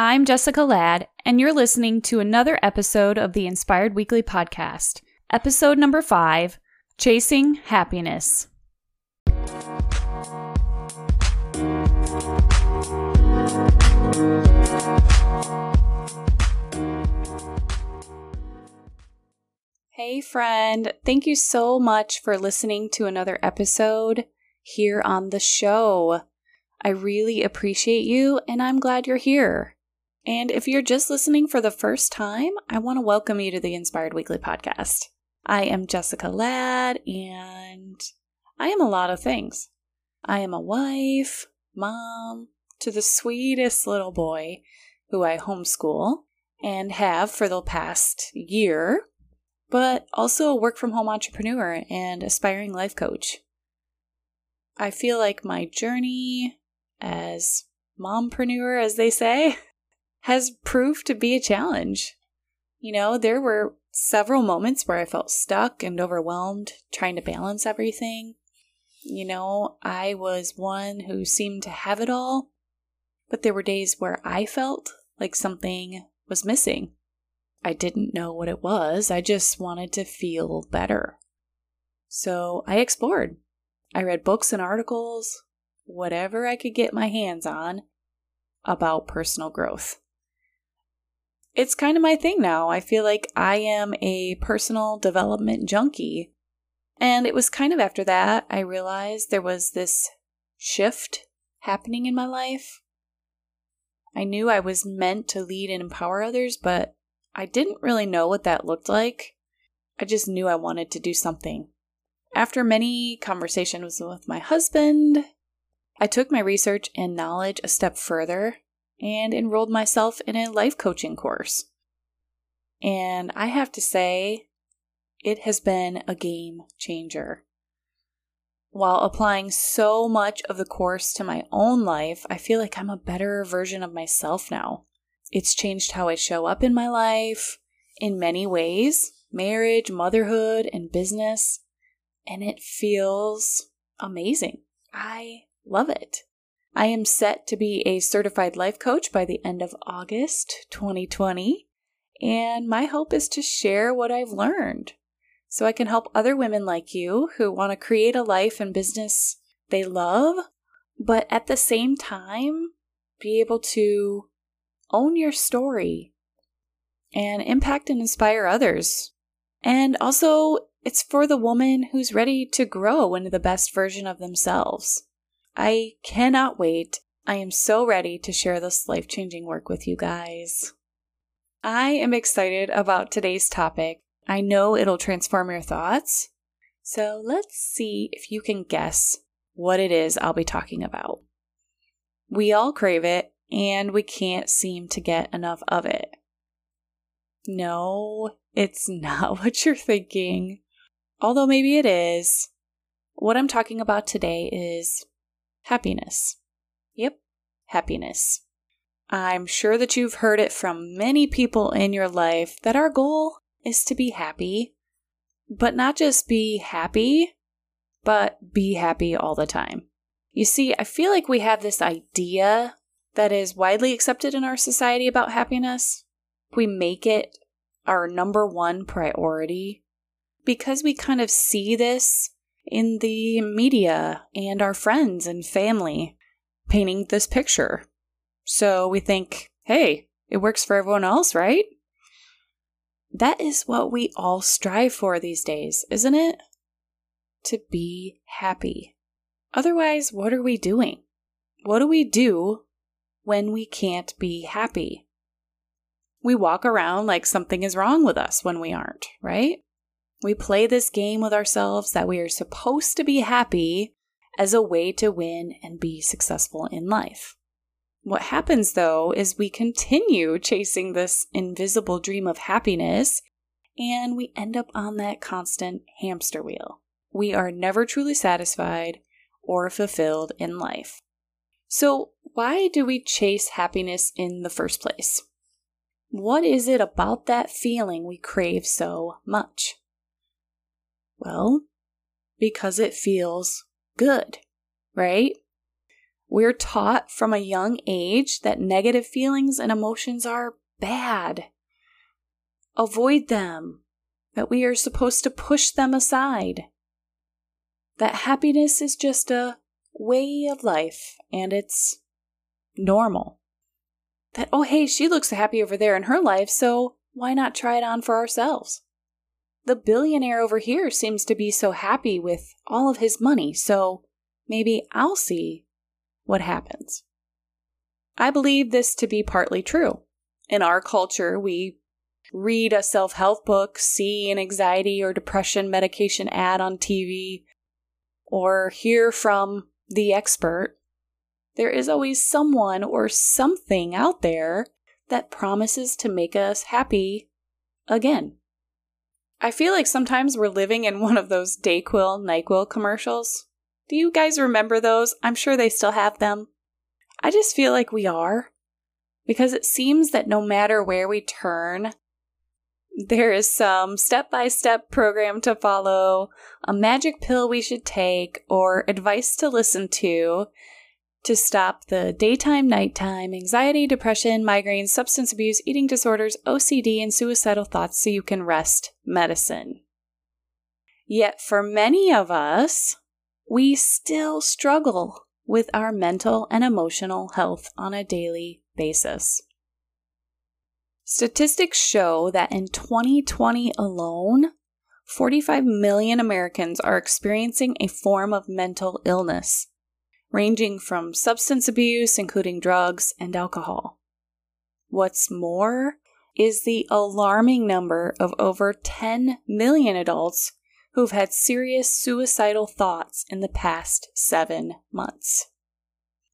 I'm Jessica Ladd, and you're listening to another episode of the Inspired Weekly Podcast, episode number five Chasing Happiness. Hey, friend. Thank you so much for listening to another episode here on the show. I really appreciate you, and I'm glad you're here. And if you're just listening for the first time, I want to welcome you to the Inspired Weekly Podcast. I am Jessica Ladd, and I am a lot of things. I am a wife, mom, to the sweetest little boy who I homeschool and have for the past year, but also a work from home entrepreneur and aspiring life coach. I feel like my journey as mompreneur, as they say, has proved to be a challenge. You know, there were several moments where I felt stuck and overwhelmed trying to balance everything. You know, I was one who seemed to have it all, but there were days where I felt like something was missing. I didn't know what it was, I just wanted to feel better. So I explored. I read books and articles, whatever I could get my hands on about personal growth. It's kind of my thing now. I feel like I am a personal development junkie. And it was kind of after that I realized there was this shift happening in my life. I knew I was meant to lead and empower others, but I didn't really know what that looked like. I just knew I wanted to do something. After many conversations with my husband, I took my research and knowledge a step further and enrolled myself in a life coaching course. And I have to say, it has been a game changer. While applying so much of the course to my own life, I feel like I'm a better version of myself now. It's changed how I show up in my life in many ways marriage, motherhood, and business. And it feels amazing. I love it. I am set to be a certified life coach by the end of August 2020, and my hope is to share what I've learned so I can help other women like you who want to create a life and business they love, but at the same time, be able to own your story and impact and inspire others. And also, it's for the woman who's ready to grow into the best version of themselves. I cannot wait. I am so ready to share this life changing work with you guys. I am excited about today's topic. I know it'll transform your thoughts. So let's see if you can guess what it is I'll be talking about. We all crave it, and we can't seem to get enough of it. No, it's not what you're thinking. Although maybe it is. What I'm talking about today is happiness. Yep, happiness. I'm sure that you've heard it from many people in your life that our goal is to be happy, but not just be happy, but be happy all the time. You see, I feel like we have this idea that is widely accepted in our society about happiness. We make it our number one priority because we kind of see this in the media and our friends and family painting this picture. So we think, hey, it works for everyone else, right? That is what we all strive for these days, isn't it? To be happy. Otherwise, what are we doing? What do we do when we can't be happy? We walk around like something is wrong with us when we aren't, right? We play this game with ourselves that we are supposed to be happy as a way to win and be successful in life. What happens though is we continue chasing this invisible dream of happiness and we end up on that constant hamster wheel. We are never truly satisfied or fulfilled in life. So, why do we chase happiness in the first place? What is it about that feeling we crave so much? Well, because it feels good, right? We're taught from a young age that negative feelings and emotions are bad. Avoid them, that we are supposed to push them aside. That happiness is just a way of life and it's normal. That, oh, hey, she looks happy over there in her life, so why not try it on for ourselves? The billionaire over here seems to be so happy with all of his money, so maybe I'll see what happens. I believe this to be partly true. In our culture, we read a self help book, see an anxiety or depression medication ad on TV, or hear from the expert. There is always someone or something out there that promises to make us happy again. I feel like sometimes we're living in one of those Dayquil, NyQuil commercials. Do you guys remember those? I'm sure they still have them. I just feel like we are. Because it seems that no matter where we turn, there is some step by step program to follow, a magic pill we should take, or advice to listen to to stop the daytime, nighttime, anxiety, depression, migraines, substance abuse, eating disorders, OCD, and suicidal thoughts so you can rest medicine. Yet for many of us, we still struggle with our mental and emotional health on a daily basis. Statistics show that in 2020 alone, 45 million Americans are experiencing a form of mental illness, ranging from substance abuse, including drugs and alcohol. What's more is the alarming number of over 10 million adults who've had serious suicidal thoughts in the past seven months.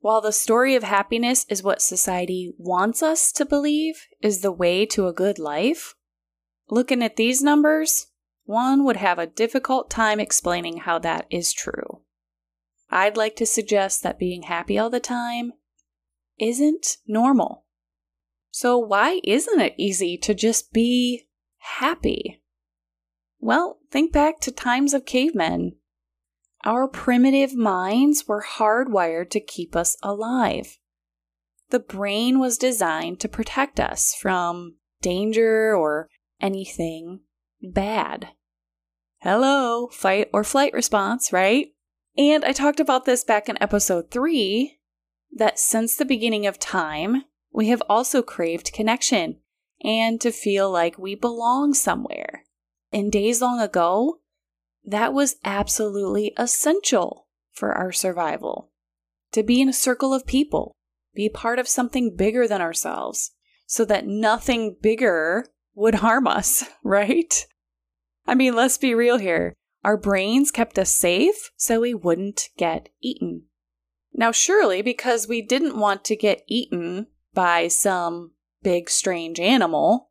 While the story of happiness is what society wants us to believe is the way to a good life, looking at these numbers, one would have a difficult time explaining how that is true. I'd like to suggest that being happy all the time isn't normal. So, why isn't it easy to just be happy? Well, think back to times of cavemen. Our primitive minds were hardwired to keep us alive. The brain was designed to protect us from danger or anything bad. Hello, fight or flight response, right? And I talked about this back in episode 3 that since the beginning of time, we have also craved connection and to feel like we belong somewhere in days long ago, that was absolutely essential for our survival. To be in a circle of people, be part of something bigger than ourselves, so that nothing bigger would harm us, right? I mean, let's be real here. Our brains kept us safe so we wouldn't get eaten. Now, surely because we didn't want to get eaten by some big strange animal,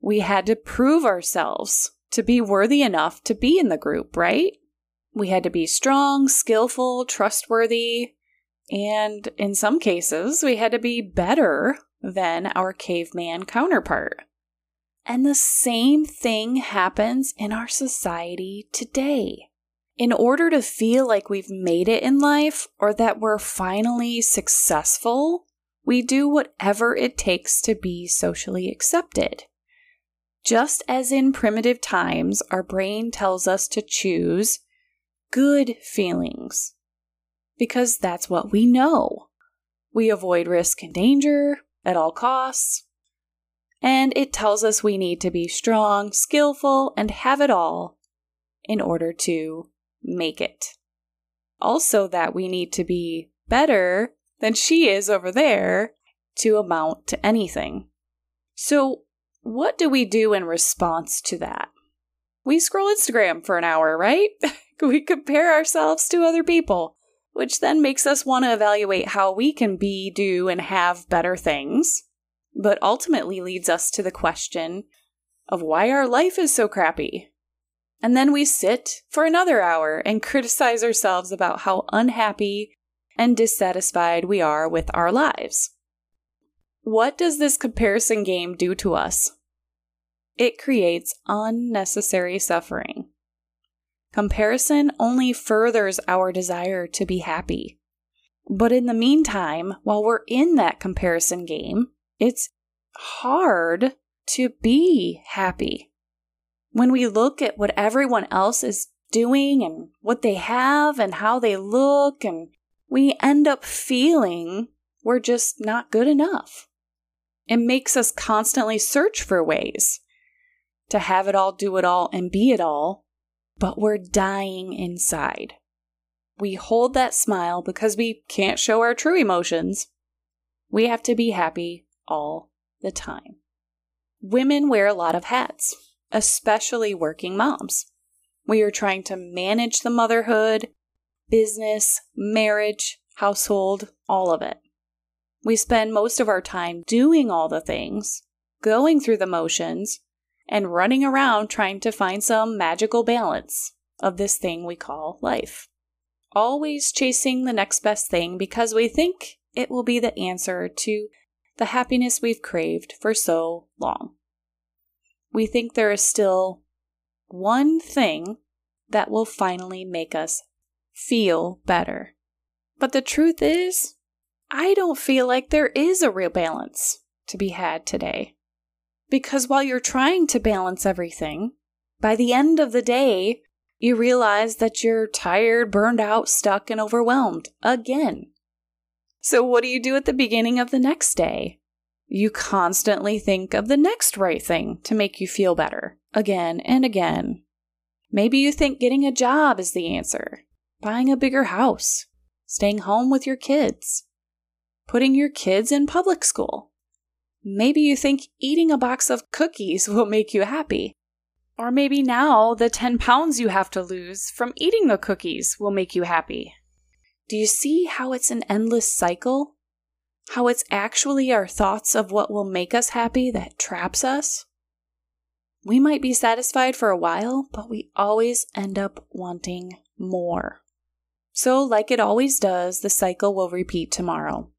we had to prove ourselves to be worthy enough to be in the group, right? We had to be strong, skillful, trustworthy, and in some cases, we had to be better than our caveman counterpart. And the same thing happens in our society today. In order to feel like we've made it in life or that we're finally successful, we do whatever it takes to be socially accepted. Just as in primitive times, our brain tells us to choose good feelings because that's what we know. We avoid risk and danger at all costs. And it tells us we need to be strong, skillful, and have it all in order to make it. Also, that we need to be better than she is over there to amount to anything. So, what do we do in response to that? We scroll Instagram for an hour, right? we compare ourselves to other people, which then makes us want to evaluate how we can be, do, and have better things, but ultimately leads us to the question of why our life is so crappy. And then we sit for another hour and criticize ourselves about how unhappy and dissatisfied we are with our lives. What does this comparison game do to us? It creates unnecessary suffering. Comparison only furthers our desire to be happy. But in the meantime, while we're in that comparison game, it's hard to be happy. When we look at what everyone else is doing and what they have and how they look, and we end up feeling we're just not good enough. It makes us constantly search for ways to have it all, do it all, and be it all, but we're dying inside. We hold that smile because we can't show our true emotions. We have to be happy all the time. Women wear a lot of hats, especially working moms. We are trying to manage the motherhood, business, marriage, household, all of it. We spend most of our time doing all the things, going through the motions, and running around trying to find some magical balance of this thing we call life. Always chasing the next best thing because we think it will be the answer to the happiness we've craved for so long. We think there is still one thing that will finally make us feel better. But the truth is, I don't feel like there is a real balance to be had today. Because while you're trying to balance everything, by the end of the day, you realize that you're tired, burned out, stuck, and overwhelmed again. So, what do you do at the beginning of the next day? You constantly think of the next right thing to make you feel better, again and again. Maybe you think getting a job is the answer, buying a bigger house, staying home with your kids, putting your kids in public school. Maybe you think eating a box of cookies will make you happy. Or maybe now the 10 pounds you have to lose from eating the cookies will make you happy. Do you see how it's an endless cycle? How it's actually our thoughts of what will make us happy that traps us? We might be satisfied for a while, but we always end up wanting more. So, like it always does, the cycle will repeat tomorrow.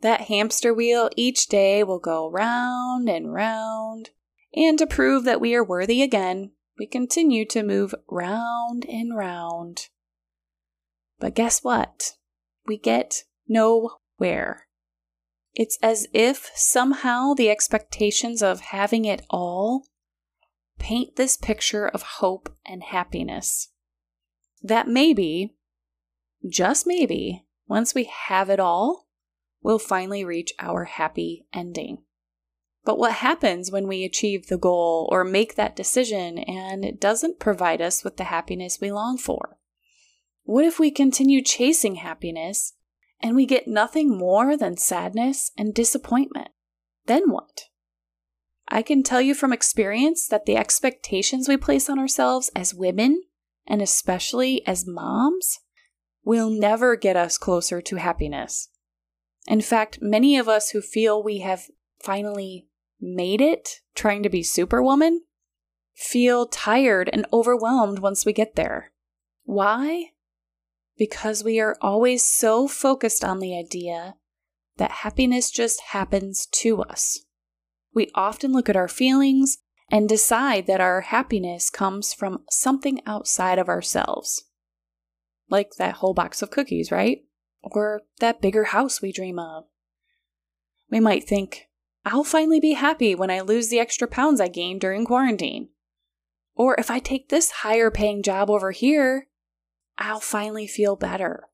That hamster wheel each day will go round and round. And to prove that we are worthy again, we continue to move round and round. But guess what? We get nowhere. It's as if somehow the expectations of having it all paint this picture of hope and happiness. That maybe, just maybe, once we have it all, we'll finally reach our happy ending. But what happens when we achieve the goal or make that decision and it doesn't provide us with the happiness we long for? What if we continue chasing happiness and we get nothing more than sadness and disappointment? Then what? I can tell you from experience that the expectations we place on ourselves as women, and especially as moms, will never get us closer to happiness. In fact, many of us who feel we have finally made it trying to be superwoman feel tired and overwhelmed once we get there. Why? Because we are always so focused on the idea that happiness just happens to us. We often look at our feelings and decide that our happiness comes from something outside of ourselves. Like that whole box of cookies, right? or that bigger house we dream of. We might think, I'll finally be happy when I lose the extra pounds I gained during quarantine. Or if I take this higher paying job over here, I'll finally feel better.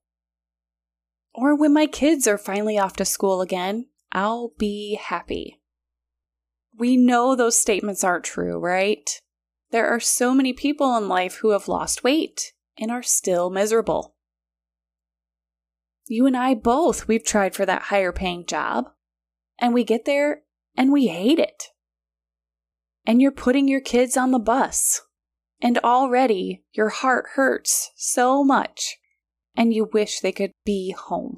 Or when my kids are finally off to school again, I'll be happy. We know those statements aren't true, right? There are so many people in life who have lost weight and are still miserable. You and I both, we've tried for that higher paying job, and we get there and we hate it. And you're putting your kids on the bus, and already your heart hurts so much, and you wish they could be home.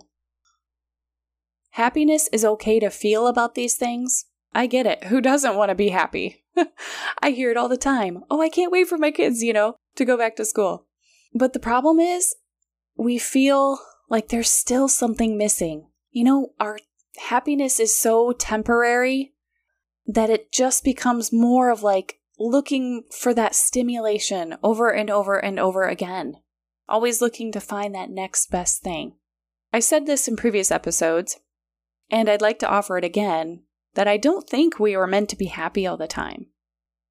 Happiness is okay to feel about these things. I get it. Who doesn't want to be happy? I hear it all the time. Oh, I can't wait for my kids, you know, to go back to school. But the problem is, we feel like there's still something missing. You know, our happiness is so temporary that it just becomes more of like looking for that stimulation over and over and over again, always looking to find that next best thing. I said this in previous episodes, and I'd like to offer it again that I don't think we are meant to be happy all the time.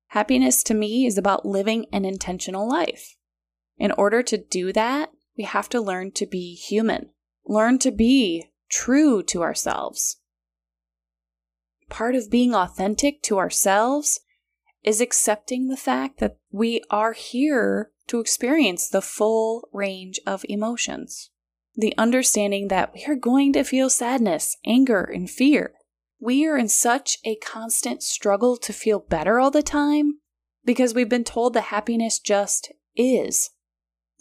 Happiness to me is about living an intentional life. In order to do that, we have to learn to be human, learn to be true to ourselves. Part of being authentic to ourselves is accepting the fact that we are here to experience the full range of emotions. The understanding that we are going to feel sadness, anger, and fear. We are in such a constant struggle to feel better all the time because we've been told that happiness just is.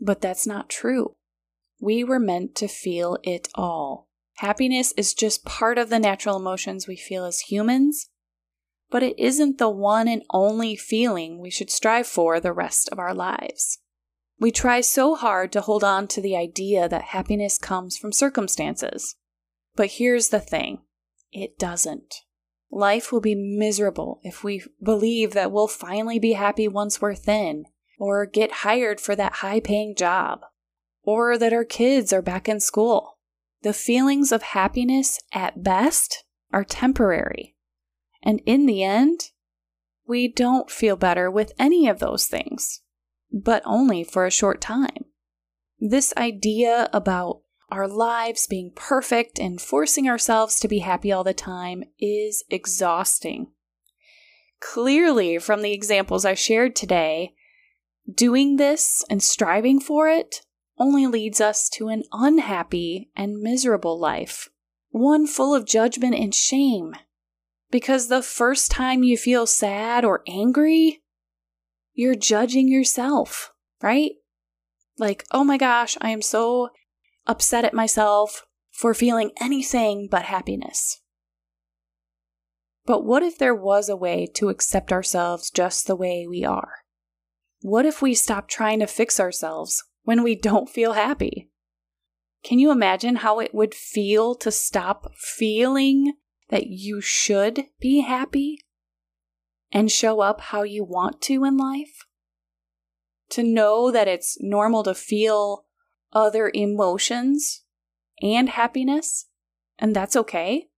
But that's not true. We were meant to feel it all. Happiness is just part of the natural emotions we feel as humans, but it isn't the one and only feeling we should strive for the rest of our lives. We try so hard to hold on to the idea that happiness comes from circumstances. But here's the thing it doesn't. Life will be miserable if we believe that we'll finally be happy once we're thin, or get hired for that high paying job, or that our kids are back in school. The feelings of happiness, at best, are temporary. And in the end, we don't feel better with any of those things, but only for a short time. This idea about our lives being perfect and forcing ourselves to be happy all the time is exhausting. Clearly, from the examples I shared today, doing this and striving for it only leads us to an unhappy and miserable life, one full of judgment and shame. Because the first time you feel sad or angry, you're judging yourself, right? Like, oh my gosh, I am so upset at myself for feeling anything but happiness. But what if there was a way to accept ourselves just the way we are? What if we stop trying to fix ourselves when we don't feel happy? Can you imagine how it would feel to stop feeling that you should be happy and show up how you want to in life? To know that it's normal to feel other emotions and happiness, and that's okay?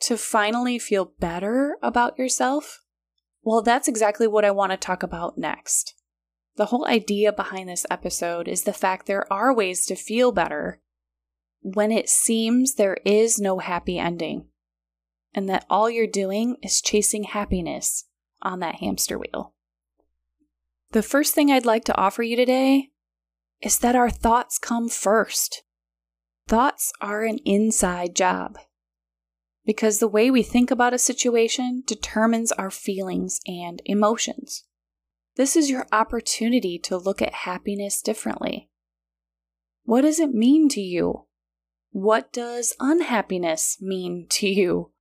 To finally feel better about yourself? Well, that's exactly what I want to talk about next. The whole idea behind this episode is the fact there are ways to feel better when it seems there is no happy ending, and that all you're doing is chasing happiness on that hamster wheel. The first thing I'd like to offer you today is that our thoughts come first. Thoughts are an inside job because the way we think about a situation determines our feelings and emotions. This is your opportunity to look at happiness differently. What does it mean to you? What does unhappiness mean to you?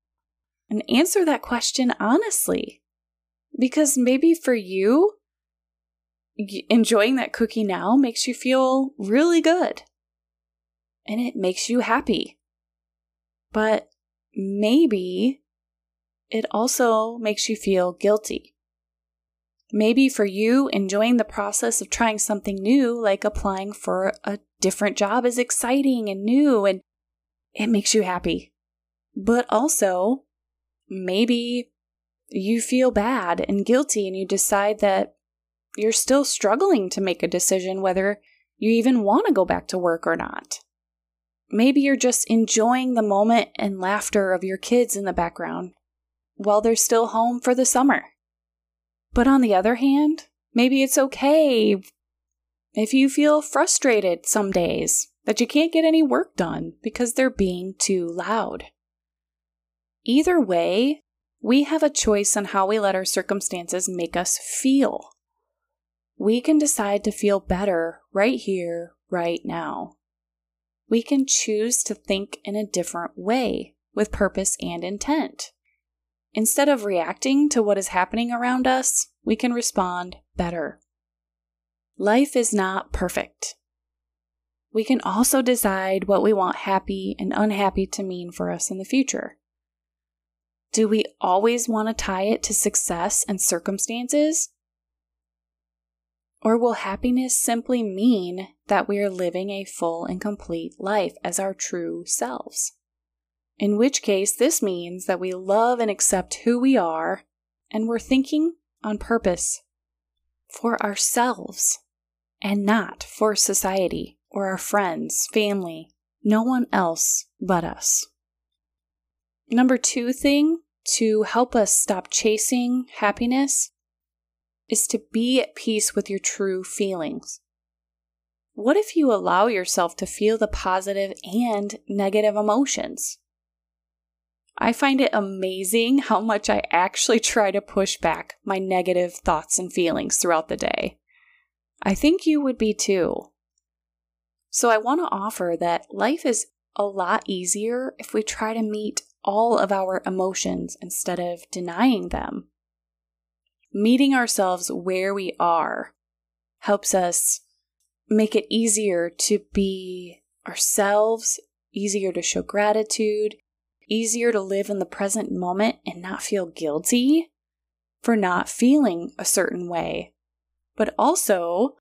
And answer that question honestly. Because maybe for you, enjoying that cookie now makes you feel really good and it makes you happy. But maybe it also makes you feel guilty. Maybe for you, enjoying the process of trying something new, like applying for a different job, is exciting and new and it makes you happy. But also, maybe you feel bad and guilty and you decide that you're still struggling to make a decision whether you even want to go back to work or not. Maybe you're just enjoying the moment and laughter of your kids in the background while they're still home for the summer. But on the other hand, maybe it's okay if you feel frustrated some days that you can't get any work done because they're being too loud. Either way, we have a choice on how we let our circumstances make us feel we can decide to feel better right here, right now. We can choose to think in a different way with purpose and intent. Instead of reacting to what is happening around us, we can respond better. Life is not perfect. We can also decide what we want happy and unhappy to mean for us in the future. Do we always want to tie it to success and circumstances? Or will happiness simply mean that we are living a full and complete life as our true selves? In which case, this means that we love and accept who we are and we're thinking on purpose for ourselves and not for society or our friends, family, no one else but us. Number two thing to help us stop chasing happiness is to be at peace with your true feelings. What if you allow yourself to feel the positive and negative emotions? I find it amazing how much I actually try to push back my negative thoughts and feelings throughout the day. I think you would be too. So, I want to offer that life is a lot easier if we try to meet all of our emotions instead of denying them. Meeting ourselves where we are helps us make it easier to be ourselves, easier to show gratitude, easier to live in the present moment and not feel guilty for not feeling a certain way, but also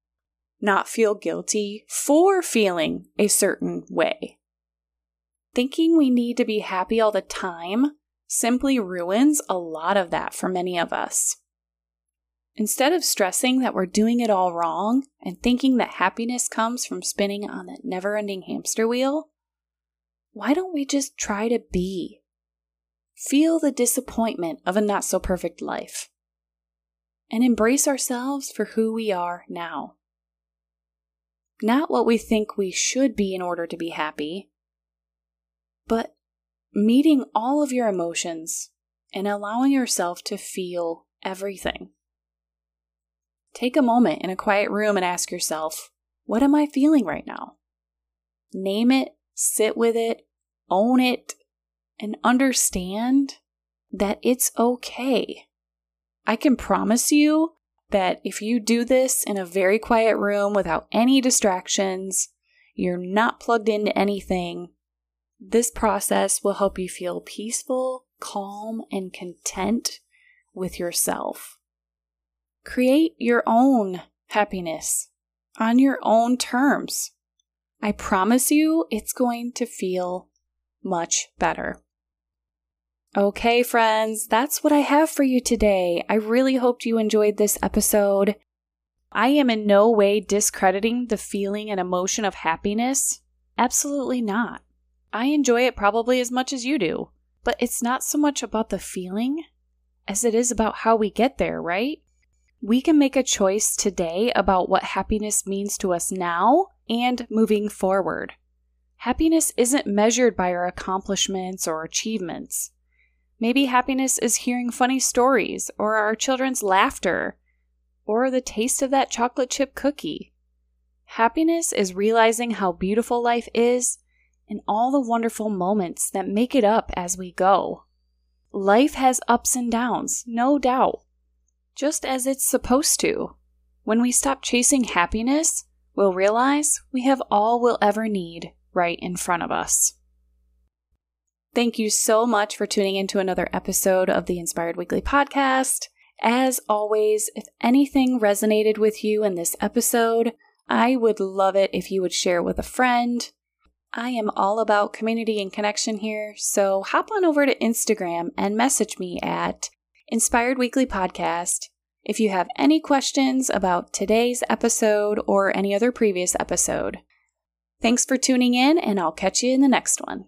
not feel guilty for feeling a certain way. Thinking we need to be happy all the time simply ruins a lot of that for many of us. Instead of stressing that we're doing it all wrong and thinking that happiness comes from spinning on that never ending hamster wheel, why don't we just try to be? Feel the disappointment of a not so perfect life and embrace ourselves for who we are now. Not what we think we should be in order to be happy, but meeting all of your emotions and allowing yourself to feel everything. Take a moment in a quiet room and ask yourself, what am I feeling right now? Name it sit with it, own it, and understand that it's okay. I can promise you that if you do this in a very quiet room without any distractions, you're not plugged into anything, this process will help you feel peaceful, calm, and content with yourself. Create your own happiness on your own terms. I promise you it's going to feel much better. Okay, friends, that's what I have for you today. I really hoped you enjoyed this episode. I am in no way discrediting the feeling and emotion of happiness. Absolutely not. I enjoy it probably as much as you do, but it's not so much about the feeling as it is about how we get there, right? We can make a choice today about what happiness means to us now and moving forward. Happiness isn't measured by our accomplishments or achievements. Maybe happiness is hearing funny stories, or our children's laughter, or the taste of that chocolate chip cookie. Happiness is realizing how beautiful life is and all the wonderful moments that make it up as we go. Life has ups and downs, no doubt, just as it's supposed to. When we stop chasing happiness, we'll realize we have all we'll ever need right in front of us. Thank you so much for tuning into another episode of the Inspired Weekly podcast. As always, if anything resonated with you in this episode, I would love it if you would share with a friend. I am all about community and connection here, so hop on over to Instagram and message me at Inspired Weekly Podcast. If you have any questions about today's episode or any other previous episode, thanks for tuning in, and I'll catch you in the next one.